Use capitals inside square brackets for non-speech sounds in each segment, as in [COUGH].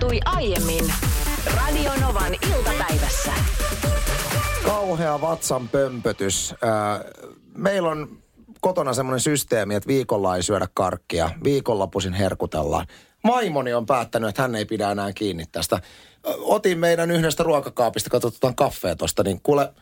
tapahtui aiemmin Radionovan iltapäivässä. Kauhea vatsan pömpötys. Äh, Meillä on kotona semmoinen systeemi, että viikolla ei syödä karkkia. Viikonloppuisin herkutellaan. Vaimoni on päättänyt, että hän ei pidä enää kiinni tästä. Otin meidän yhdestä ruokakaapista, katsotaan kaffea tuosta, niin kuule,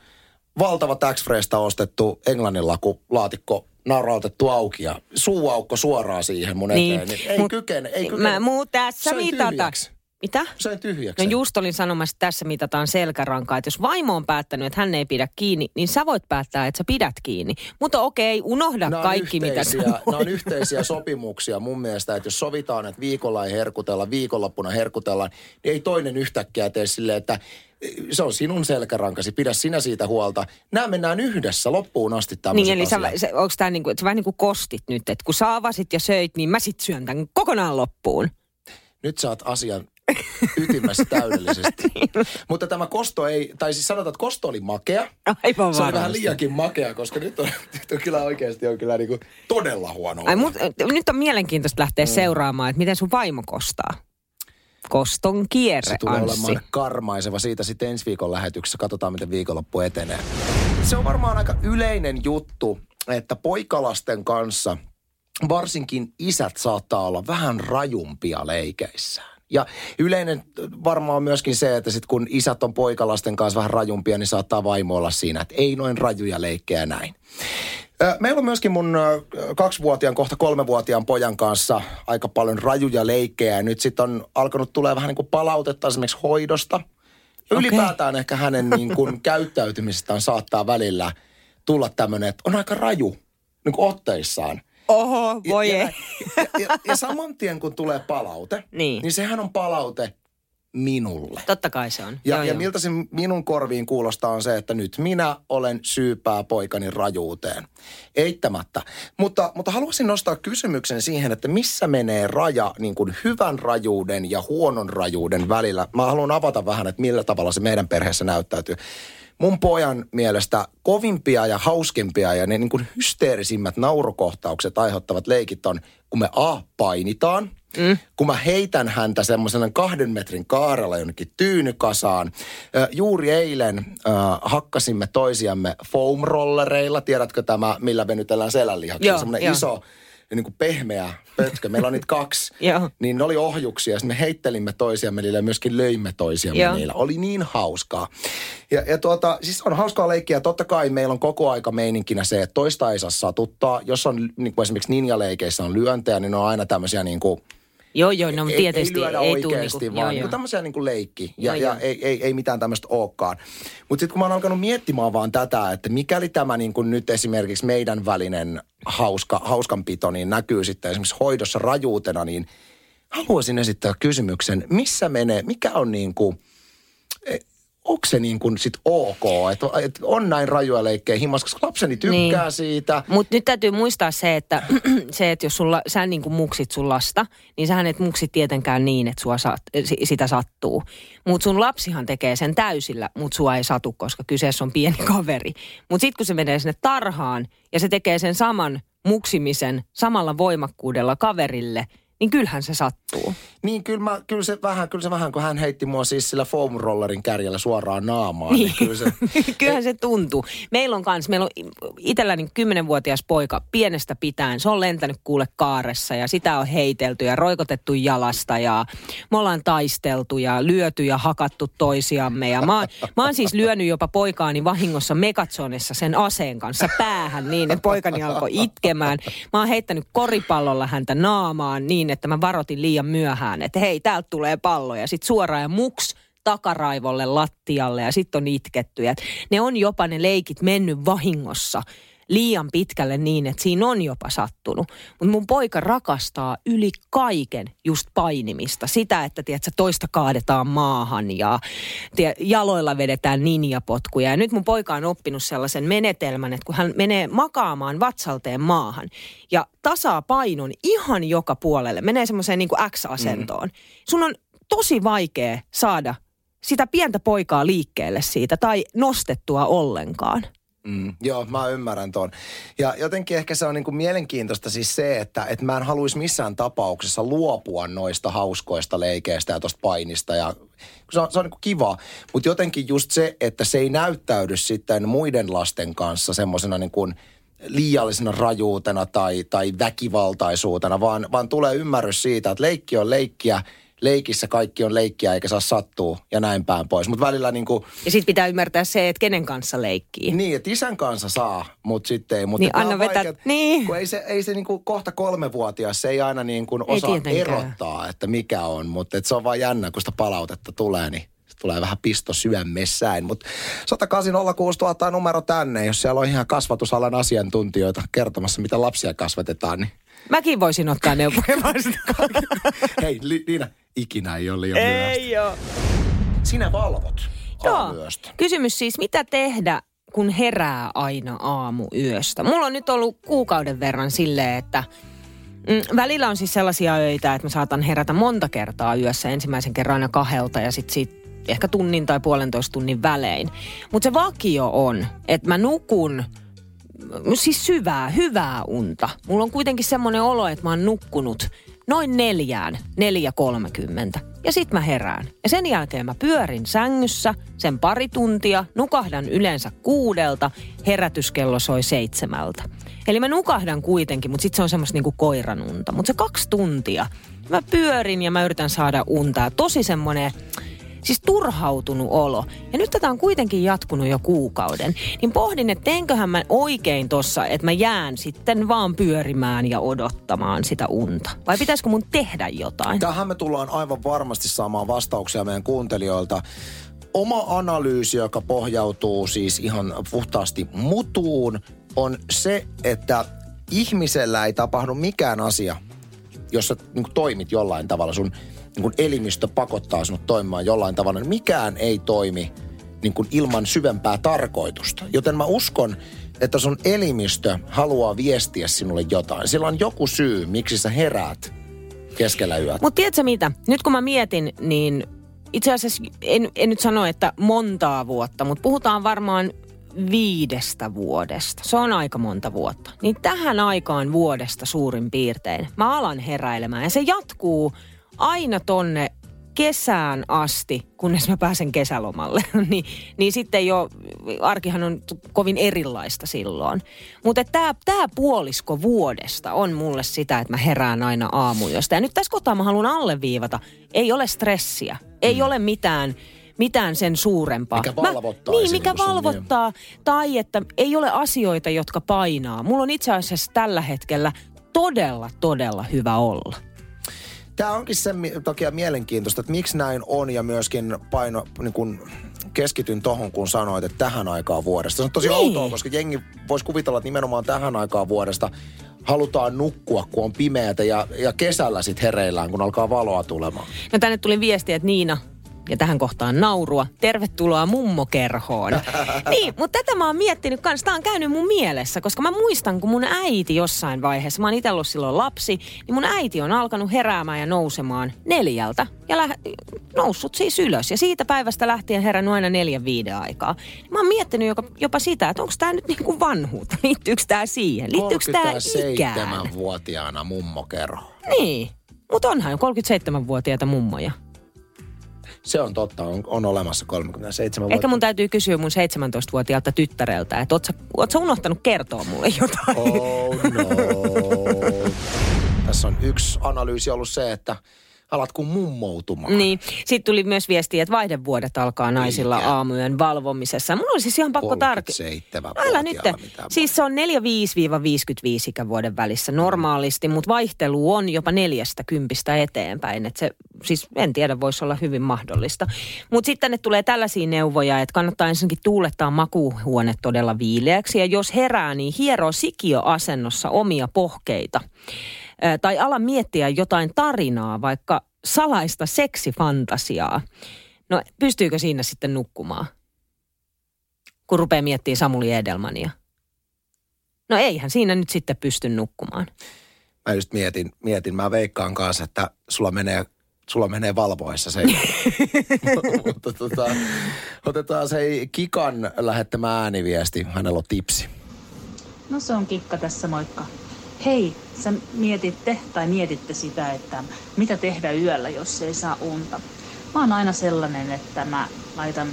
valtava tax ostettu englannin laku, laatikko naurautettu auki ja suuaukko suoraan siihen mun eteen. Niin, ei mut- kykene, ei kykene. Mä muu tässä Söin mitata. tyhjäksi. Mitä? Söin tyhjäksi. No just olin sanomassa, että tässä mitataan selkärankaa. Että jos vaimo on päättänyt, että hän ei pidä kiinni, niin sä voit päättää, että sä pidät kiinni. Mutta okei, unohda Nämä kaikki, mitä yhteisiä, sanoit. nämä on yhteisiä sopimuksia mun mielestä, että jos sovitaan, että viikolla ei herkutella, viikonloppuna herkutellaan, niin ei toinen yhtäkkiä tee silleen, että se on sinun selkärankasi, pidä sinä siitä huolta. Nämä mennään yhdessä loppuun asti Niin, eli sä, se, onko tämä niinku, että sä vähän niin kuin kostit nyt, että kun sä avasit ja söit, niin mä sit syön tämän kokonaan loppuun. Nyt saat asian [LAUGHS] ytimessä täydellisesti. [LAUGHS] Mutta tämä kosto ei, tai siis sanotaan, että kosto oli makea. Aivan Se oli vähän liiankin makea, koska nyt on, [LAUGHS] nyt on kyllä oikeasti on kyllä niin kuin todella huono. Ai, mut, nyt on mielenkiintoista lähteä mm. seuraamaan, että miten sun vaimo kostaa. Koston kierre, Se tulee Anssi. olemaan karmaiseva siitä sitten ensi viikon lähetyksessä. Katsotaan, miten viikonloppu etenee. Se on varmaan aika yleinen juttu, että poikalasten kanssa varsinkin isät saattaa olla vähän rajumpia leikeissään. Ja yleinen varmaan on myöskin se, että sit kun isät on poikalasten kanssa vähän rajumpia, niin saattaa vaimo olla siinä, että ei noin rajuja leikkejä näin. Meillä on myöskin mun kaksivuotiaan, kohta kolmevuotiaan pojan kanssa aika paljon rajuja leikkejä. Ja nyt sitten on alkanut tulee vähän niin kuin palautetta esimerkiksi hoidosta. Ylipäätään ehkä hänen [LAUGHS] niin kuin käyttäytymisestään saattaa välillä tulla tämmöinen, että on aika raju niin kuin otteissaan. Oho, voi ja, ei. ja, ja, ja saman tien kun tulee palaute, Niin. niin sehän on palaute minulle. Totta kai se on. Ja, Joo, ja joo. miltä se minun korviin kuulostaa on se, että nyt minä olen syypää poikani rajuuteen. Eittämättä. Mutta, mutta haluaisin nostaa kysymyksen siihen, että missä menee raja niin kuin hyvän rajuuden ja huonon rajuuden välillä. Mä haluan avata vähän, että millä tavalla se meidän perheessä näyttäytyy. Mun pojan mielestä kovimpia ja hauskimpia ja ne niin kuin hysteerisimmät naurukohtaukset aiheuttavat leikit on, kun me A, painitaan – Mm. Kun mä heitän häntä semmoisena kahden metrin kaarella jonnekin tyynykasaan. Juuri eilen ö, hakkasimme toisiamme foam rollereilla. Tiedätkö tämä, millä venytellään selänlihaksia? Semmoinen iso niin kuin pehmeä pötkö. Meillä on niitä kaksi. [LAUGHS] Niin ne oli ohjuksia. Sitten me heittelimme toisiamme niillä ja myöskin löimme toisiamme Joo. niillä. Oli niin hauskaa. Ja, ja tuota, siis on hauskaa leikkiä. Totta kai meillä on koko aika meininkinä se, että toista ei saa satuttaa. Jos on niin kuin esimerkiksi ninjaleikeissä on lyöntejä, niin ne on aina tämmöisiä niin kuin Joo, joo, no ei, tietysti ei lyödä ei oikeasti, tuu niinku, vaan joo, niinku joo. tämmöisiä niinku leikki. Ja, Joo, ja joo. ei, ei, ei mitään tämmöistä olekaan. Mutta sitten kun mä oon alkanut miettimään vaan tätä, että mikäli tämä niinku nyt esimerkiksi meidän välinen hauska, hauskanpito niin näkyy sitten esimerkiksi hoidossa rajuutena, niin haluaisin esittää kysymyksen, missä menee, mikä on niin kuin, onko se niin kuin sit ok, että et on näin rajuja leikkejä himas, koska lapseni tykkää Niin. siitä. Mutta nyt täytyy muistaa se, että, [CLEARS THROAT] se, että jos sulla, sä niin kuin muksit sun lasta, niin sähän et muksit tietenkään niin, että sua saat, si- sitä sattuu. Mutta sun lapsihan tekee sen täysillä, mutta sua ei satu, koska kyseessä on pieni [LAUGHS] kaveri. Mutta sitten kun se menee sinne tarhaan ja se tekee sen saman muksimisen samalla voimakkuudella kaverille, niin kyllähän se sattuu. Niin kyllä, mä, kyllä, se vähän, kyllä se vähän, kun hän heitti mua siis sillä foam rollerin kärjellä suoraan naamaan, niin, niin kyllä se... [LAUGHS] Kyllähän se tuntuu. Meillä on kans, meillä on itselläni kymmenenvuotias poika pienestä pitäen. Se on lentänyt kuule kaaressa ja sitä on heitelty ja roikotettu jalasta ja me ollaan taisteltu ja lyöty ja hakattu toisiamme. Ja mä, mä oon siis lyönyt jopa poikaani vahingossa Megatsonessa sen aseen kanssa päähän niin, että poikani alkoi itkemään. Mä oon heittänyt koripallolla häntä naamaan niin, että mä varotin liian myöhään, että hei, täältä tulee pallo ja sit suoraan ja muks takaraivolle lattialle ja sitten on itketty. Ja ne on jopa ne leikit mennyt vahingossa liian pitkälle niin, että siinä on jopa sattunut. Mutta mun poika rakastaa yli kaiken just painimista. Sitä, että tiedätkö, toista kaadetaan maahan ja tie, jaloilla vedetään ninjapotkuja. Ja nyt mun poika on oppinut sellaisen menetelmän, että kun hän menee makaamaan vatsalteen maahan ja tasaa painon ihan joka puolelle, menee semmoiseen niin X-asentoon. Sun on tosi vaikea saada sitä pientä poikaa liikkeelle siitä tai nostettua ollenkaan. Mm, joo, mä ymmärrän ton. Ja jotenkin ehkä se on niinku mielenkiintoista siis se, että et mä en haluaisi missään tapauksessa luopua noista hauskoista leikeistä ja tosta painista. Ja se on, se on niinku kiva, mutta jotenkin just se, että se ei näyttäydy sitten muiden lasten kanssa semmoisena niin kuin liiallisena rajuutena tai, tai väkivaltaisuutena, vaan, vaan tulee ymmärrys siitä, että leikki on leikkiä – leikissä kaikki on leikkiä eikä saa sattua ja näin päin pois. Mutta välillä niin kuin, Ja sitten pitää ymmärtää se, että kenen kanssa leikkii. Niin, että isän kanssa saa, mutta sitten ei. Mutta Niin, anna on vetää- vaikeat, niin. Kun ei se, ei se niin kuin kohta kolmevuotias, se ei aina niin kuin Ei osaa tietenkään. erottaa, että mikä on. Mutta se on vaan jännä, kun sitä palautetta tulee, niin tulee vähän pisto sydämessään. Mutta 108 000 on numero tänne, jos siellä on ihan kasvatusalan asiantuntijoita kertomassa, mitä lapsia kasvatetaan, niin Mäkin voisin ottaa neuvoja [LAUGHS] hei Li- Liina, ikinä ei ole liian myöhäistä. ei oo. Sinä valvot aamuyöstä. Kysymys siis, mitä tehdä, kun herää aina aamuyöstä? Mulla on nyt ollut kuukauden verran silleen, että mm, välillä on siis sellaisia öitä, että mä saatan herätä monta kertaa yössä. Ensimmäisen kerran aina kahdelta ja sitten siitä ehkä tunnin tai puolentoista tunnin välein. Mutta se vakio on, että mä nukun mm, siis syvää, hyvää unta. Mulla on kuitenkin semmoinen olo, että mä oon nukkunut noin neljään, 4.30. Ja sit mä herään. Ja sen jälkeen mä pyörin sängyssä sen pari tuntia, nukahdan yleensä kuudelta, herätyskello soi seitsemältä. Eli mä nukahdan kuitenkin, mutta sit se on semmoista niinku koiranunta. Mutta se kaksi tuntia, mä pyörin ja mä yritän saada unta. Ja tosi semmoinen Siis turhautunut olo. Ja nyt tätä on kuitenkin jatkunut jo kuukauden. Niin pohdin, että teenköhän mä oikein tossa, että mä jään sitten vaan pyörimään ja odottamaan sitä unta. Vai pitäisikö mun tehdä jotain? Tähän me tullaan aivan varmasti saamaan vastauksia meidän kuuntelijoilta. Oma analyysi, joka pohjautuu siis ihan puhtaasti mutuun, on se, että ihmisellä ei tapahdu mikään asia, jos sä niin toimit jollain tavalla, sun niin elimistö pakottaa sinut toimimaan jollain tavalla, niin mikään ei toimi niin kuin ilman syvempää tarkoitusta. Joten mä uskon, että sun elimistö haluaa viestiä sinulle jotain. Sillä on joku syy, miksi sä heräät keskellä yötä. Mutta tiedätkö mitä? Nyt kun mä mietin, niin itse asiassa en, en nyt sano, että montaa vuotta, mutta puhutaan varmaan viidestä vuodesta. Se on aika monta vuotta. Niin tähän aikaan vuodesta suurin piirtein mä alan heräilemään. Ja se jatkuu aina tonne kesään asti, kunnes mä pääsen kesälomalle. [LAUGHS] niin, niin sitten jo, arkihan on kovin erilaista silloin. Mutta tämä tää puolisko vuodesta on mulle sitä, että mä herään aina aamuyöstä. Ja nyt tässä kohtaa mä haluan alleviivata, ei ole stressiä, ei mm. ole mitään mitään sen suurempaa. Mikä Mä- valvottaisi Niin, mikä niin kuin sun valvottaa. Tai että ei ole asioita, jotka painaa. Mulla on itse asiassa tällä hetkellä todella, todella hyvä olla. Tämä onkin sen takia mielenkiintoista, että miksi näin on ja myöskin paino, niin kun keskityn tohon, kun sanoit, että tähän aikaan vuodesta. Se on tosi Niin. outoa, koska jengi voisi kuvitella, että nimenomaan tähän aikaan vuodesta halutaan nukkua, kun on pimeätä ja, ja kesällä sitten hereillään, kun alkaa valoa tulemaan. No tänne tuli viesti, että Niina, ja tähän kohtaan naurua, tervetuloa mummokerhoon. [LAUGHS] niin, mutta tätä mä oon miettinyt kanssa, tää on käynyt mun mielessä, koska mä muistan, kun mun äiti jossain vaiheessa, mä oon itse ollut silloin lapsi, niin mun äiti on alkanut heräämään ja nousemaan neljältä ja lä- noussut siis ylös. Ja siitä päivästä lähtien herännyt aina neljän viiden aikaa. Mä oon miettinyt jopa, jopa sitä, että onko tämä nyt niinku vanhuutta, [LAUGHS] liittyykö tämä siihen, liittyykö tämä ikään. 37-vuotiaana mummokerho. Niin, mutta onhan jo 37-vuotiaita mummoja. Se on totta, on, on olemassa 37 Ehkä mun täytyy kysyä mun 17-vuotiaalta tyttäreltä, että oot sä, oot sä unohtanut kertoa mulle jotain? Oh no. [LAUGHS] Tässä on yksi analyysi ollut se, että alat kuin mummoutumaan. Niin. Sitten tuli myös viesti, että vaihdevuodet alkaa naisilla Eikä. aamujen valvomisessa. Mun oli siis ihan pakko tarkistaa. 37 Älä nyt. Siis se on 45-55 ikävuoden välissä normaalisti, mutta vaihtelu on jopa neljästä kympistä eteenpäin. Et se, siis en tiedä, voisi olla hyvin mahdollista. Mutta sitten tänne tulee tällaisia neuvoja, että kannattaa ensinnäkin tuulettaa makuuhuone todella viileäksi. Ja jos herää, niin hieroo sikioasennossa omia pohkeita. Tai ala miettiä jotain tarinaa, vaikka salaista seksifantasiaa. No pystyykö siinä sitten nukkumaan? kun rupeaa miettimään Samuli Edelmania. No eihän siinä nyt sitten pysty nukkumaan. Mä just mietin, mietin, mä veikkaan kanssa, että sulla menee Sulla menee valvoessa se. [LAUGHS] Mutta tota, otetaan se Kikan lähettämä ääniviesti. Hänellä on tipsi. No se on Kikka tässä, moikka. Hei, sä mietitte tai mietitte sitä, että mitä tehdä yöllä, jos ei saa unta. Mä oon aina sellainen, että mä laitan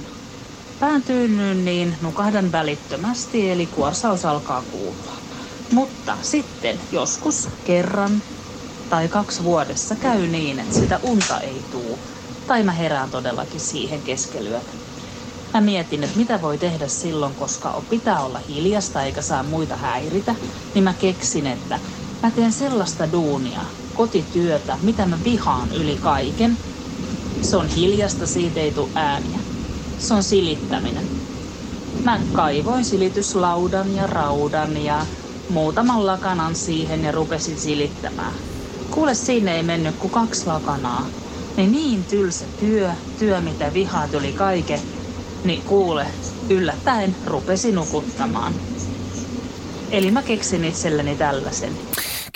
pään tyynnyyn, niin nukahdan välittömästi, eli kuorsaus alkaa kuulua. Mutta sitten joskus kerran tai kaksi vuodessa käy niin, että sitä unta ei tuu. Tai mä herään todellakin siihen keskelyötä. Mä mietin, että mitä voi tehdä silloin, koska pitää olla hiljasta eikä saa muita häiritä. Niin mä keksin, että mä teen sellaista duunia, kotityötä, mitä mä vihaan yli kaiken. Se on hiljasta, siitä ei tule ääniä. Se on silittäminen. Mä kaivoin silityslaudan ja raudan ja muutaman lakanan siihen ja rupesin silittämään. Kuule, siinä ei mennyt kuin kaksi lakanaa. Niin niin tylsä työ, työ mitä vihaa tuli kaiken, niin kuule, yllättäen rupesi nukuttamaan. Eli mä keksin itselleni tällaisen.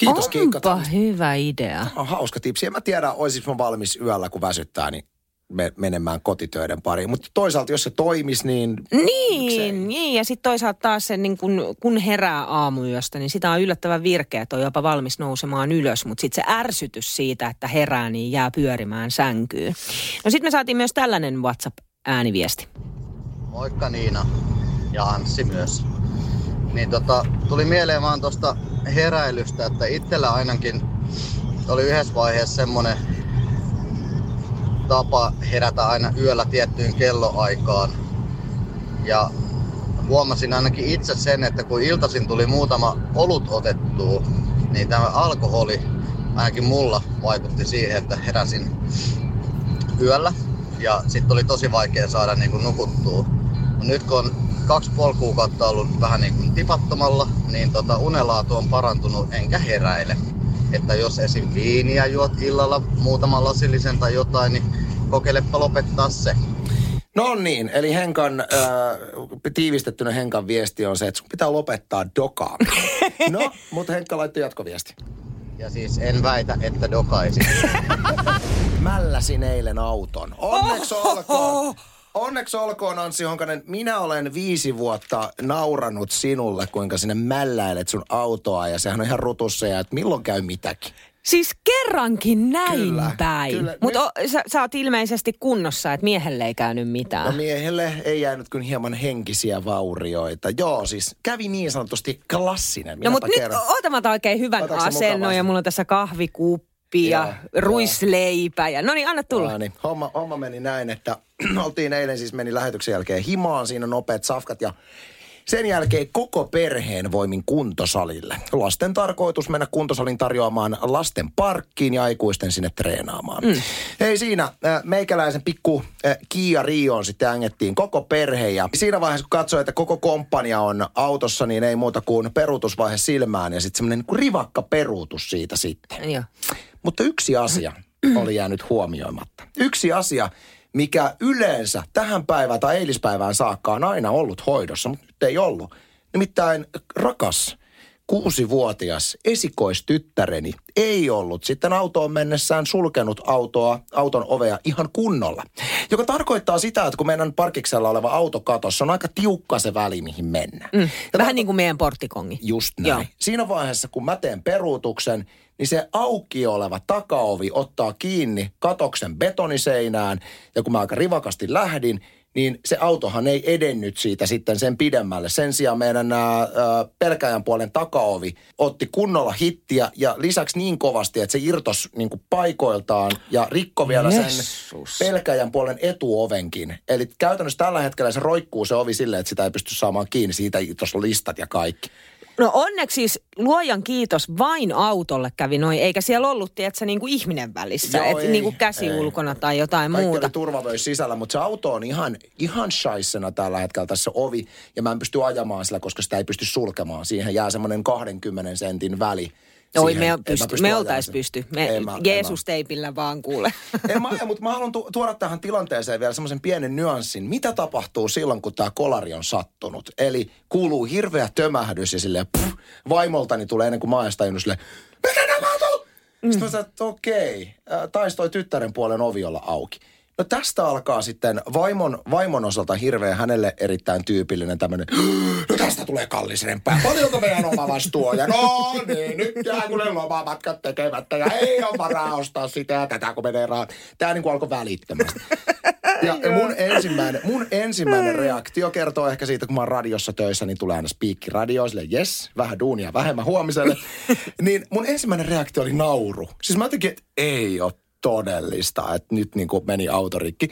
Kiitos Kiikka. Onpa hyvä idea. On hauska tipsi. En mä tiedä, olisinko mä valmis yöllä, kun väsyttää, niin me, menemään kotitöiden pariin. Mutta toisaalta, jos se toimisi, niin... Niin, niin. ja sitten toisaalta taas se, niin kun, kun herää aamuyöstä, niin sitä on yllättävän virkeä, että on jopa valmis nousemaan ylös. Mutta sitten se ärsytys siitä, että herää, niin jää pyörimään sänkyyn. No sitten me saatiin myös tällainen WhatsApp-ääniviesti. Moikka Niina ja Anssi myös. Niin tota, tuli mieleen vaan tuosta heräilystä, että itsellä ainakin oli yhdessä vaiheessa semmonen tapa herätä aina yöllä tiettyyn kelloaikaan. Ja huomasin ainakin itse sen, että kun iltasin tuli muutama olut otettua, niin tämä alkoholi ainakin mulla vaikutti siihen, että heräsin yöllä ja sitten oli tosi vaikea saada niin kuin nukuttua. Nyt kun on kaksi puoli kuukautta ollut vähän niin kuin tipattomalla, niin tota unelaatu on parantunut enkä heräile. Että jos esim. viiniä juot illalla muutaman lasillisen tai jotain, niin kokeilepa lopettaa se. No niin, eli Henkan, äh, tiivistettynä Henkan viesti on se, että sun pitää lopettaa dokaaminen. [LAUGHS] No, mutta Henkka laittoi jatkoviesti. Ja siis en väitä, että dokaisi. [LAUGHS] Mälläsin eilen auton. Onneksi olkoon. Onneksi olkoon Anssi Honkanen, minä olen viisi vuotta nauranut sinulle, kuinka sinne mälläilet sun autoa ja sehän on ihan rutussa ja että milloin käy mitäkin. Siis kerrankin näin Kyllä, päin. Mutta sä, sä oot ilmeisesti kunnossa, että miehelle ei käynyt mitään. No miehelle ei jäänyt kyllä hieman henkisiä vaurioita. Joo, siis kävi niin sanotusti klassinen. No Minäpä mutta nyt oota mä oikein hyvän Otatko asennon ja mulla on tässä kahvikuppi ja joo. ruisleipä. Ja, no niin, anna tulla. Niin. homma, homma meni näin, että [CLEARS THROAT] oltiin eilen siis meni lähetyksen jälkeen himaan, siinä nopeat safkat ja sen jälkeen koko perheen voimin kuntosalille. Lasten tarkoitus mennä kuntosalin tarjoamaan lasten parkkiin ja aikuisten sinne treenaamaan. Mm. Ei siinä, äh, meikäläisen pikku äh, Kia Rioon sitten ängettiin koko perhe ja siinä vaiheessa kun katsoi, että koko komppania on autossa, niin ei muuta kuin peruutusvaihe silmään ja sitten semmoinen niin rivakka peruutus siitä sitten. Joo. Mutta yksi asia oli jäänyt huomioimatta. Yksi asia, mikä yleensä tähän päivään tai eilispäivään saakka on aina ollut hoidossa, mutta nyt ei ollut. Nimittäin rakas kuusivuotias esikoistyttäreni ei ollut sitten autoon mennessään sulkenut autoa, auton ovea ihan kunnolla. Joka tarkoittaa sitä, että kun meidän parkiksella oleva auto katossa on aika tiukka se väli, mihin mennään. Mm. Vähän niin kuin meidän porttikongi. Just näin. Joo. Siinä vaiheessa, kun mä teen peruutuksen, niin se auki oleva takaovi ottaa kiinni katoksen betoniseinään. Ja kun mä aika rivakasti lähdin, niin se autohan ei edennyt siitä sitten sen pidemmälle. Sen sijaan meidän ää, pelkäjän puolen takaovi otti kunnolla hittiä ja lisäksi niin kovasti, että se irtos niin kuin paikoiltaan ja rikko vielä sen Jessus. pelkäjän puolen etuovenkin. Eli käytännössä tällä hetkellä se roikkuu se ovi silleen, että sitä ei pysty saamaan kiinni. Siitä tuossa listat ja kaikki. No onneksi siis luojan kiitos vain autolle kävi noin, eikä siellä ollut, tiedätkö, niin kuin ihminen välissä, Joo, että ei, niin kuin käsi ei. ulkona tai jotain Kaikki muuta. oli turvavöissä sisällä, mutta se auto on ihan, ihan shaissena tällä hetkellä tässä ovi. Ja mä en pysty ajamaan sillä, koska sitä ei pysty sulkemaan. Siihen jää semmoinen 20 sentin väli. Oi, me, pysty, pysty me oltais pysty. Me En mä- en mä- Jeesus-teipillä vaan kuule. [LAUGHS] En mä aja, mutta mä haluan tu- tuoda tähän tilanteeseen vielä semmoisen pienen nyanssin. Mitä tapahtuu silloin, kun tämä kolari on sattunut? Eli kuuluu hirveä tömähdys ja silleen pff, vaimoltani tulee ennen kuin mä edes tajunnut silleen, miten nämä auto? Mm. Sitten mä sanoin, että okei, taisi toi tyttären puolen ovi olla auki. No tästä alkaa sitten vaimon, vaimon osalta hirveän hänelle erittäin tyypillinen tämmöinen, no tästä tulee kallisempää. Paljonko meidän oma vastuu on? Ja no niin, nyt jää kun ne lomamatkat tekemättä ja ei ole varaa ostaa sitä ja tätä kun menee rahat. Tämä niin kuin alkoi välittömästi. Ja mun ensimmäinen, mun ensimmäinen reaktio kertoo ehkä siitä, kun mä oon radiossa töissä, niin tulee aina spiikki radio, sille yes, vähän duunia vähemmän huomiselle. [LAUGHS] niin mun ensimmäinen reaktio oli nauru. Siis mä jotenkin, että ei ole todellista, että nyt niin kuin meni autorikki.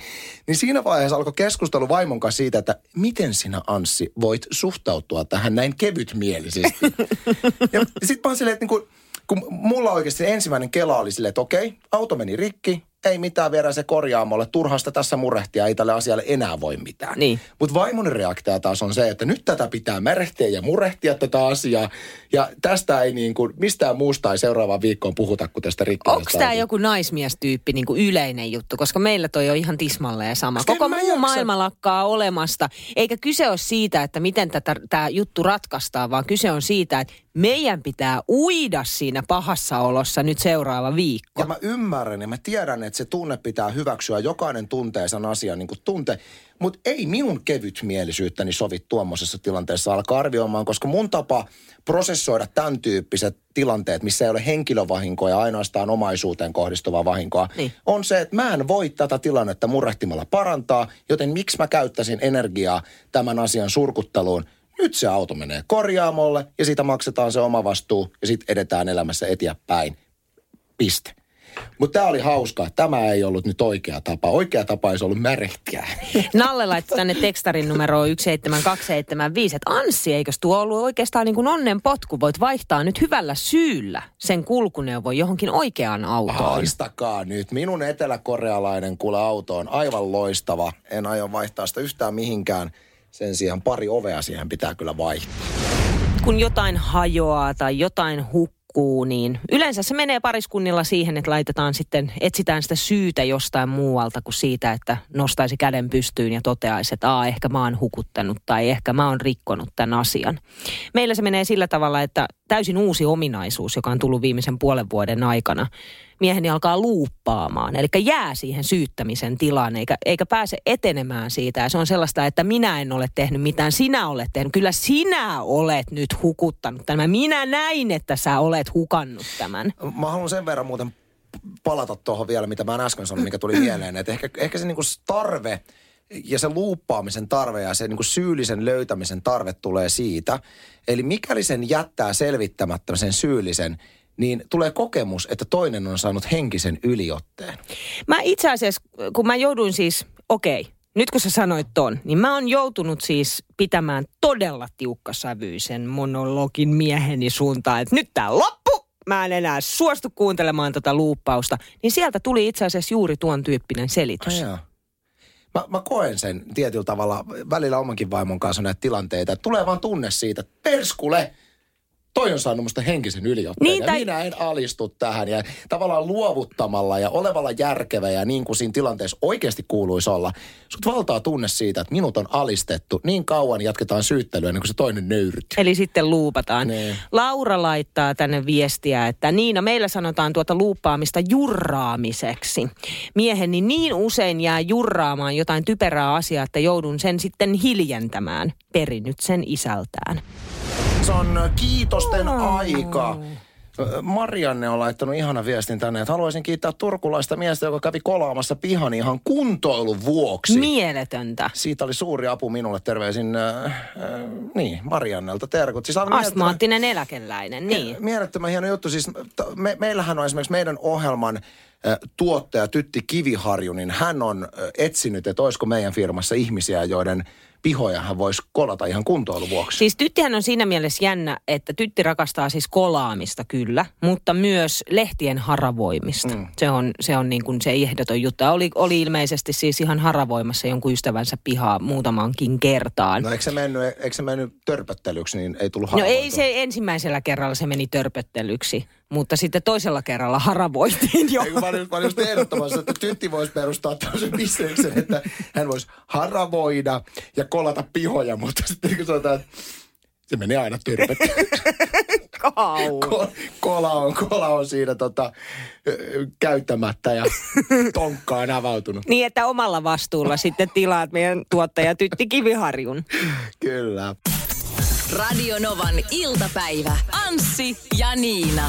Niin siinä vaiheessa alkoi keskustelu vaimon kanssa siitä, että miten sinä Anssi voit suhtautua tähän näin kevytmielisesti. [LAUGHS] ja sitten mä oon silleen, että niin kuin, kun mulla oikeasti ensimmäinen kela oli silleen, että okei, auto meni rikki, ei mitään, viedään se korjaamolle. Turhasta tässä murehtia, ei tälle asialle enää voi mitään. Niin. Mutta vaimon reaktio taas on se, että nyt tätä pitää märehtiä ja murehtia tätä asiaa. Ja tästä ei niin kuin, mistään muusta ei seuraavaan viikkoon puhuta kuin tästä rikkoudesta. Onko tämä joku naismiestyyppi niin kuin yleinen juttu? Koska meillä toi on ihan tismalleen sama. Koko muu jaksa- maailma lakkaa olemasta. Eikä kyse ole siitä, että miten tämä juttu ratkaistaan, vaan kyse on siitä, että meidän pitää uida siinä pahassa olossa nyt seuraava viikko. Ja mä ymmärrän ja mä tiedän, että se tunne pitää hyväksyä. Jokainen tuntee sen asian niin kuin tunte. Mutta ei minun kevytmielisyyttäni sovi tuommoisessa tilanteessa alkaa arvioimaan, koska mun tapa prosessoida tämän tyyppiset tilanteet, missä ei ole henkilövahinkoa ja ainoastaan omaisuuteen kohdistuvaa vahinkoa, Niin. on se, että mä en voi tätä tilannetta murehtimalla parantaa, joten miksi mä käyttäisin energiaa tämän asian surkutteluun. Nyt se auto menee korjaamolle ja siitä maksetaan se oma vastuu ja sitten edetään elämässä eteenpäin. Piste. Mutta tämä oli hauskaa. Tämä ei ollut nyt oikea tapa. Oikea tapa olisi ollut märehtiä. [LAUGHS] Nalle laittoi tänne tekstarin numeroon 17275, että Anssi, eikös tuo ollut oikeastaan niin kuin onnen potku? Voit vaihtaa nyt hyvällä syyllä sen kulkuneuvon johonkin oikeaan autoon. Haistakaa nyt. Minun eteläkorealainen kuule auto on aivan loistava. En aio vaihtaa sitä yhtään mihinkään. Sen sijaan pari ovea siihen pitää kyllä vaihtaa. kun jotain hajoaa tai jotain hukkuu, niin yleensä se menee pariskunnilla siihen, että laitetaan sitten, etsitään sitä syytä jostain muualta kuin siitä, että nostaisi käden pystyyn ja toteaisi, että Aa, ehkä mä oon hukuttanut tai ehkä mä oon rikkonut tämän asian. Meillä se menee sillä tavalla, että täysin uusi ominaisuus, joka on tullut viimeisen puolen vuoden aikana, mieheni alkaa luuppaamaan, eli jää siihen syyttämisen tilaan, eikä, eikä pääse etenemään siitä. Ja se on sellaista, että minä en ole tehnyt mitään, sinä olet tehnyt. Kyllä sinä olet nyt hukuttanut tämän. Minä näin, että sä olet hukannut tämän. Mä haluan sen verran muuten palata tuohon vielä, mitä mä äsken sanoin, mikä tuli mieleen. Että ehkä, ehkä se niinku tarve ja se luuppaamisen tarve ja se niinku syyllisen löytämisen tarve tulee siitä. Eli mikäli sen jättää selvittämättä sen syyllisen, niin tulee kokemus, että toinen on saanut henkisen yliotteen. Mä itse asiassa, kun mä jouduin siis, okei, nyt kun sä sanoit ton, niin mä oon joutunut siis pitämään todella tiukkasävyisen monologin mieheni suuntaan, että nyt tää loppu, mä en enää suostu kuuntelemaan tätä luuppausta. Niin sieltä tuli itse asiassa juuri tuon tyyppinen selitys. Ai jaa. Mä, mä koen sen tietyllä tavalla välillä omankin vaimon kanssa näitä tilanteita. Tulee vaan tunne siitä, että perskule, toi on saanut musta henkisen yliotteen. Niin, ja tai- minä en alistu tähän. Ja tavallaan luovuttamalla ja olevalla järkevä ja niin kuin siinä tilanteessa oikeasti kuuluisi olla. Sut valtaa tunne siitä, että minut on alistettu. Niin kauan jatketaan syyttelyä, niin kuin se toinen nöyrtyy. Eli sitten luupataan. Niin. Laura laittaa tänne viestiä, että Niina, meillä sanotaan tuota luuppaamista jurraamiseksi. Mieheni niin usein jää jurraamaan jotain typerää asiaa, että joudun sen sitten hiljentämään. Perinyt sen isältään. Se on kiitosten aika. Marianne on laittanut ihana viestin tänne, että haluaisin kiittää turkulaista miestä, joka kävi kolaamassa pihan ihan kuntoilun vuoksi. Mieletöntä. Siitä oli suuri apu minulle. Terveisin, äh, äh, niin, Mariannelta terkut. Siis Astmaattinen eläkeläinen, niin. Mielettömän hieno juttu. Siis me, meillähän on esimerkiksi meidän ohjelman tuottaja Tytti Kiviharju, niin hän on etsinyt, että olisiko meidän firmassa ihmisiä, joiden pihoja hän voisi kolata ihan kuntoilun vuoksi. Siis tyttihän on siinä mielessä jännä, että tytti rakastaa siis kolaamista kyllä, mutta myös lehtien haravoimista. Mm. Se on, se on niin kuin se ehdoton juttu. Oli, oli ilmeisesti siis ihan haravoimassa jonkun ystävänsä pihaa muutamankin kertaan. No eikö se mennyt, eikö se mennyt törpöttelyksi, niin ei tullut No ei haravoitua? se ensimmäisellä kerralla se meni törpöttelyksi, mutta sitten toisella kerralla haravoitiin jo. Ei, mä olin, mä olin just ehdottomassa, että tytti voisi perustaa tämmöisen bisneksen, että hän voisi haravoida ja kolata pihoja, mutta sitten kun sanotaan, että se meni aina. [LAUGHS] Kauan. Ko- kola, on, kola on siinä tota, käyttämättä ja tonkka on avautunut. Niin, että omalla vastuulla sitten tilaat meidän tuottaja Tytti Kiviharjun. Kyllä. Radio Novan iltapäivä. Anssi ja Niina.